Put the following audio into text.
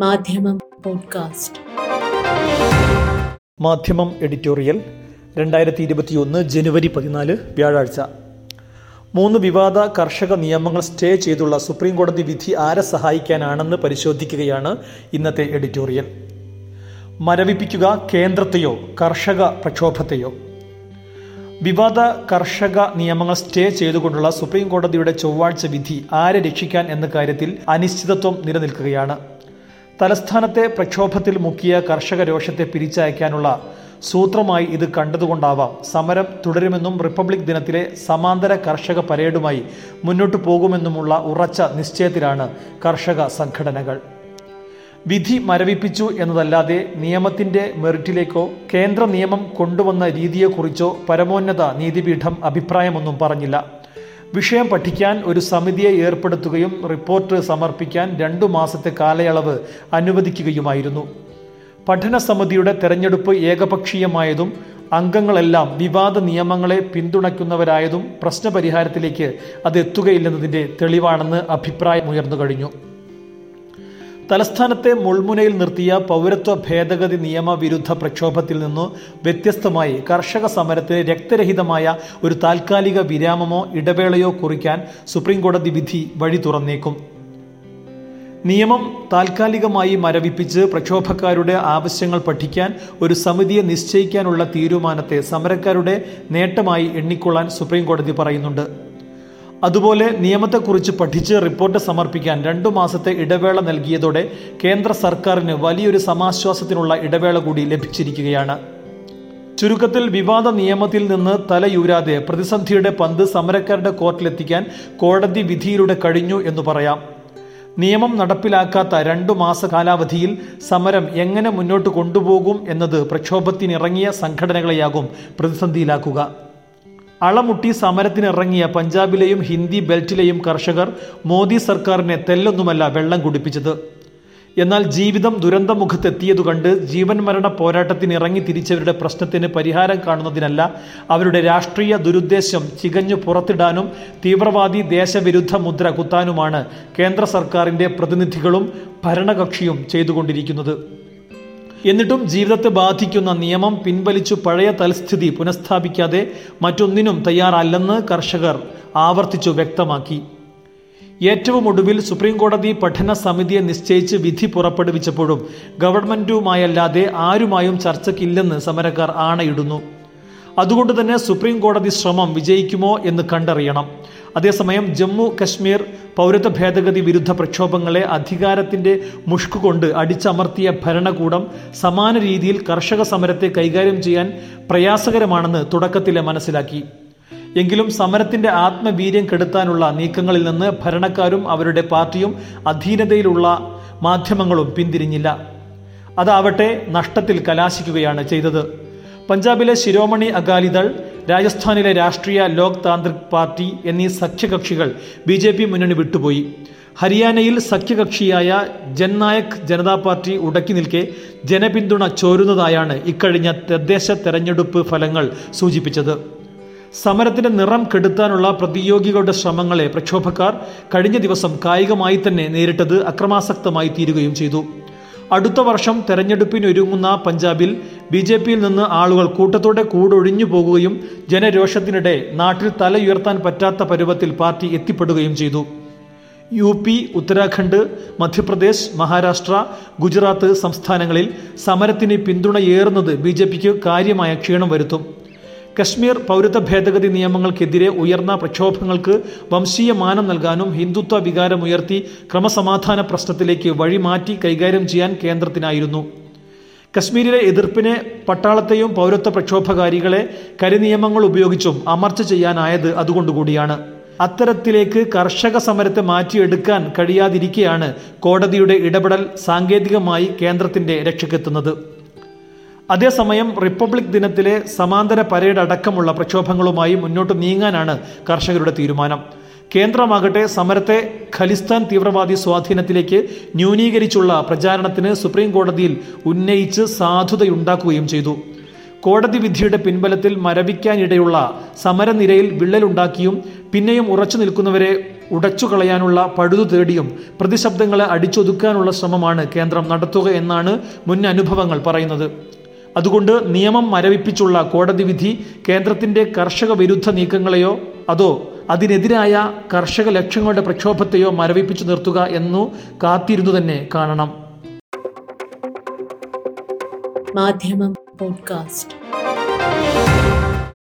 മാധ്യമം പോഡ്കാസ്റ്റ്. മാധ്യമം എഡിറ്റോറിയൽ രണ്ടായിരത്തി ഇരുപത്തിയൊന്ന് ജനുവരി പതിനാല് വ്യാഴാഴ്ച. മൂന്ന് വിവാദ കർഷക നിയമങ്ങൾ സ്റ്റേ ചെയ്തുള്ള സുപ്രീം കോടതി വിധി ആരെ സഹായിക്കാനാണെന്ന് പരിശോധിക്കുകയാണ് ഇന്നത്തെ എഡിറ്റോറിയൽ. മരവിപ്പിക്കുക കേന്ദ്രത്തെയോ കർഷക പ്രക്ഷോഭത്തെയോ. വിവാദ കർഷക നിയമങ്ങൾ സ്റ്റേ ചെയ്തുകൊണ്ടുള്ള സുപ്രീം കോടതിയുടെ ചൊവ്വാഴ്ച വിധി ആരെ രക്ഷിക്കാൻ എന്ന കാര്യത്തിൽ അനിശ്ചിതത്വം നിലനിൽക്കുകയാണ്. തലസ്ഥാനത്തെ പ്രക്ഷോഭത്തിൽ മുക്കിയ കർഷക രോഷത്തെ പിരിച്ചയക്കാനുള്ള സൂത്രമായി ഇത് കണ്ടതുകൊണ്ടാവാം സമരം തുടരുമെന്നും റിപ്പബ്ലിക് ദിനത്തിലെ സമാന്തര കർഷക പരേഡുമായി മുന്നോട്ടു പോകുമെന്നുമുള്ള ഉറച്ച നിശ്ചയത്തിലാണ് കർഷക സംഘടനകൾ. വിധി മരവിപ്പിച്ചു എന്നതല്ലാതെ നിയമത്തിന്റെ മെറിറ്റിലേക്കോ കേന്ദ്ര നിയമം കൊണ്ടുവന്ന രീതിയെക്കുറിച്ചോ പരമോന്നത നീതിപീഠം അഭിപ്രായമൊന്നും പറഞ്ഞില്ല. വിഷയം പഠിക്കാൻ ഒരു സമിതിയെ ഏർപ്പെടുത്തുകയും റിപ്പോർട്ട് സമർപ്പിക്കാൻ രണ്ടു മാസത്തെ കാലയളവ് അനുവദിക്കുകയുമായിരുന്നു. പഠന സമിതിയുടെ തെരഞ്ഞെടുപ്പ് ഏകപക്ഷീയമായതും അംഗങ്ങളെല്ലാം വിവാദ നിയമങ്ങളെ പിന്തുണയ്ക്കുന്നവരായതും പ്രശ്നപരിഹാരത്തിലേക്ക് അത് എത്തുകയില്ലെന്നതിന്റെ തെളിവാണെന്ന് അഭിപ്രായമുയർന്നു കഴിഞ്ഞു. തലസ്ഥാനത്തെ മുൾമുനയിൽ നിർത്തിയ പൗരത്വ ഭേദഗതി നിയമവിരുദ്ധ പ്രക്ഷോഭത്തിൽ നിന്നു വ്യത്യസ്തമായി കർഷക സമരത്തിന് രക്തരഹിതമായ ഒരു താൽക്കാലിക വിരാമമോ ഇടവേളയോ കുറിക്കാൻ സുപ്രീംകോടതി വിധി വഴി തുറന്നേക്കും. നിയമം താൽക്കാലികമായി മരവിപ്പിച്ച് പ്രക്ഷോഭക്കാരുടെ ആവശ്യങ്ങൾ പഠിക്കാൻ ഒരു സമിതിയെ നിശ്ചയിക്കാനുള്ള തീരുമാനത്തെ സമരക്കാരുടെ നേട്ടമായി എണ്ണിക്കൊള്ളാൻ സുപ്രീംകോടതി പറയുന്നുണ്ട്. അതുപോലെ നിയമത്തെക്കുറിച്ച് പഠിച്ച് റിപ്പോർട്ട് സമർപ്പിക്കാൻ രണ്ടു മാസത്തെ ഇടവേള നൽകിയതോടെ കേന്ദ്ര സർക്കാരിന് വലിയൊരു സമാശ്വാസത്തിനുള്ള ഇടവേള കൂടി ലഭിച്ചിരിക്കുകയാണ്. ചുരുക്കത്തിൽ വിവാദ നിയമത്തിൽ നിന്ന് തലയൂരാതെ പ്രതിസന്ധിയുടെ പന്ത് സമരക്കാരുടെ കോർട്ടിലെത്തിക്കാൻ കോടതി വിധിയിലൂടെ കഴിഞ്ഞു എന്ന് പറയാം. നിയമം നടപ്പിലാക്കാത്ത രണ്ടു മാസ കാലാവധിയിൽ സമരം എങ്ങനെ മുന്നോട്ട് കൊണ്ടുപോകും എന്നത് പ്രക്ഷോഭത്തിനിറങ്ങിയ സംഘടനകളെയാകും പ്രതിസന്ധിയിലാക്കുക. അളമുട്ടി സമരത്തിനിറങ്ങിയ പഞ്ചാബിലെയും ഹിന്ദി ബെൽറ്റിലെയും കർഷകർ മോദി സർക്കാരിനെ തെല്ലൊന്നുമല്ല വെള്ളം കുടിപ്പിച്ചത്. എന്നാൽ ജീവിതം ദുരന്തമുഖത്തെത്തിയതു കണ്ട് ജീവൻ മരണ പോരാട്ടത്തിനിറങ്ങി തിരിച്ചവരുടെ പ്രശ്നത്തിന് പരിഹാരം കാണുന്നതിനല്ല അവരുടെ രാഷ്ട്രീയ ദുരുദ്ദേശം ചികഞ്ഞു പുറത്തിടാനും തീവ്രവാദി ദേശവിരുദ്ധ മുദ്ര കുത്താനുമാണ് കേന്ദ്ര സർക്കാരിന്റെ പ്രതിനിധികളും ഭരണകക്ഷിയും ചെയ്തുകൊണ്ടിരിക്കുന്നത്. എന്നിട്ടും ജീവിതത്തെ ബാധിക്കുന്ന നിയമം പിൻവലിച്ചു പഴയ തൽസ്ഥിതി പുനഃസ്ഥാപിക്കാതെ മറ്റൊന്നിനും തയ്യാറല്ലെന്ന് കർഷകർ ആവർത്തിച്ചു വ്യക്തമാക്കി. ഏറ്റവും ഒടുവിൽ സുപ്രീം കോടതി പഠന സമിതിയെ നിശ്ചയിച്ച് വിധി പുറപ്പെടുവിച്ചപ്പോഴും ഗവൺമെന്റുമായല്ലാതെ ആരുമായും ചർച്ചയ്ക്കില്ലെന്ന് സമരക്കാർ ആണയിടുന്നു. അതുകൊണ്ട് തന്നെ സുപ്രീം കോടതി ശ്രമം വിജയിക്കുമോ എന്ന് കണ്ടറിയണം. അതേസമയം ജമ്മു കശ്മീർ പൗരത്വ ഭേദഗതി വിരുദ്ധ പ്രക്ഷോഭങ്ങളെ അധികാരത്തിന്റെ മുഷ്കുകൊണ്ട് അടിച്ചമർത്തിയ ഭരണകൂടം സമാന രീതിയിൽ കർഷക സമരത്തെ കൈകാര്യം ചെയ്യാൻ പ്രയാസകരമാണെന്ന് തുടക്കത്തിലെ മനസ്സിലാക്കി. എങ്കിലും സമരത്തിന്റെ ആത്മവീര്യം കെടുത്താനുള്ള നീക്കങ്ങളിൽ നിന്ന് ഭരണക്കാരും അവരുടെ പാർട്ടിയും അധീനതയിലുള്ള മാധ്യമങ്ങളും പിന്തിരിഞ്ഞില്ല. അതാവട്ടെ നഷ്ടത്തിൽ കലാശിക്കുകയാണ് ചെയ്തത്. പഞ്ചാബിലെ ശിരോമണി അകാലിദൾ രാജസ്ഥാനിലെ രാഷ്ട്രീയ ലോക് താന്ത്രിക് പാർട്ടി എന്നീ സഖ്യകക്ഷികൾ ബി ജെ പി മുന്നണി വിട്ടുപോയി. ഹരിയാനയിൽ സഖ്യകക്ഷിയായ ജൻനായക് ജനതാ പാർട്ടി ഉടക്കി നിൽക്കെ ജനപിന്തുണ ചോരുന്നതായാണ് ഇക്കഴിഞ്ഞ തദ്ദേശ തെരഞ്ഞെടുപ്പ് ഫലങ്ങൾ സൂചിപ്പിച്ചത്. സമരത്തിന്റെ നിറം കെടുത്താനുള്ള പ്രതിയോഗികളുടെ ശ്രമങ്ങളെ പ്രക്ഷോഭക്കാർ കഴിഞ്ഞ ദിവസം കായികമായി തന്നെ നേരിട്ടത് അക്രമാസക്തമായി തീരുകയും ചെയ്തു. അടുത്ത വർഷം തെരഞ്ഞെടുപ്പിനൊരുങ്ങുന്ന പഞ്ചാബിൽ ബി ജെ പിയിൽ നിന്ന് ആളുകൾ കൂട്ടത്തോടെ കൂടൊഴിഞ്ഞു പോകുകയും ജനരോഷത്തിനിടെ നാട്ടിൽ തലയുയർത്താൻ പറ്റാത്ത പരുവത്തിൽ പാർട്ടി എത്തിപ്പെടുകയും ചെയ്തു. യു പി ഉത്തരാഖണ്ഡ് മധ്യപ്രദേശ് മഹാരാഷ്ട്ര ഗുജറാത്ത് സംസ്ഥാനങ്ങളിൽ സമരത്തിന് പിന്തുണയേറുന്നത് ബി ജെ പിക്ക് കാര്യമായ ക്ഷീണം വരുത്തും. കശ്മീർ പൗരത്വ ഭേദഗതി നിയമങ്ങൾക്കെതിരെ ഉയർന്ന പ്രക്ഷോഭങ്ങൾക്ക് വംശീയ മാനം നൽകാനും ഹിന്ദുത്വ വികാരമുയർത്തി ക്രമസമാധാന പ്രശ്നത്തിലേക്ക് വഴിമാറ്റി കൈകാര്യം ചെയ്യാൻ കേന്ദ്രത്തിനായിരുന്നു. കശ്മീരിലെ എതിർപ്പിനെ പട്ടാളത്തെയും പൗരത്വ പ്രക്ഷോഭകാരികളെ കരിനിയമങ്ങൾ ഉപയോഗിച്ചും അമർച്ച ചെയ്യാനായത് അതുകൊണ്ടുകൂടിയാണ്. അത്തരത്തിലേക്ക് കർഷക സമരത്തെ മാറ്റിയെടുക്കാൻ കഴിയാതിരിക്കെയാണ് കോടതിയുടെ ഇടപെടൽ സാങ്കേതികമായി കേന്ദ്രത്തിന്റെ രക്ഷക്കെത്തുന്നത് അതേസമയം റിപ്പബ്ലിക് ദിനത്തിലെ സമാന്തര പരേഡ് അടക്കമുള്ള പ്രക്ഷോഭങ്ങളുമായി മുന്നോട്ട് നീങ്ങാനാണ് കർഷകരുടെ തീരുമാനം. കേന്ദ്രമാകട്ടെ സമരത്തെ ഖലിസ്ഥാൻ തീവ്രവാദി സ്വാധീനത്തിലേക്ക് ന്യൂനീകരിച്ചുള്ള പ്രചാരണത്തിന് സുപ്രീം കോടതിയിൽ ഉന്നയിച്ച് സാധുതയുണ്ടാക്കുകയും ചെയ്തു. കോടതി വിധിയുടെ പിൻബലത്തിൽ മരവിക്കാനിടയുള്ള സമരനിരയിൽ വിള്ളലുണ്ടാക്കിയും പിന്നെയും ഉറച്ചു നിൽക്കുന്നവരെ ഉടച്ചു കളയാനുള്ള പഴുതു തേടിയും പ്രതിശബ്ദങ്ങളെ അടിച്ചൊതുക്കാനുള്ള ശ്രമമാണ് കേന്ദ്രം നടത്തുക എന്നാണ് മുൻ അനുഭവങ്ങൾ പറയുന്നത്. അതുകൊണ്ട് നിയമം മരവിപ്പിച്ചുള്ള കോടതി വിധി കേന്ദ്രത്തിന്റെ കർഷക വിരുദ്ധ നീക്കങ്ങളെയോ അതോ അതിനെതിരായ കർഷക ലക്ഷ്യങ്ങളുടെ പ്രക്ഷോഭത്തെയോ മരവിപ്പിച്ചു നിർത്തുക എന്നു കാത്തിരുന്നു തന്നെ കാണണം. മാധ്യമം പോഡ്കാസ്റ്റ്.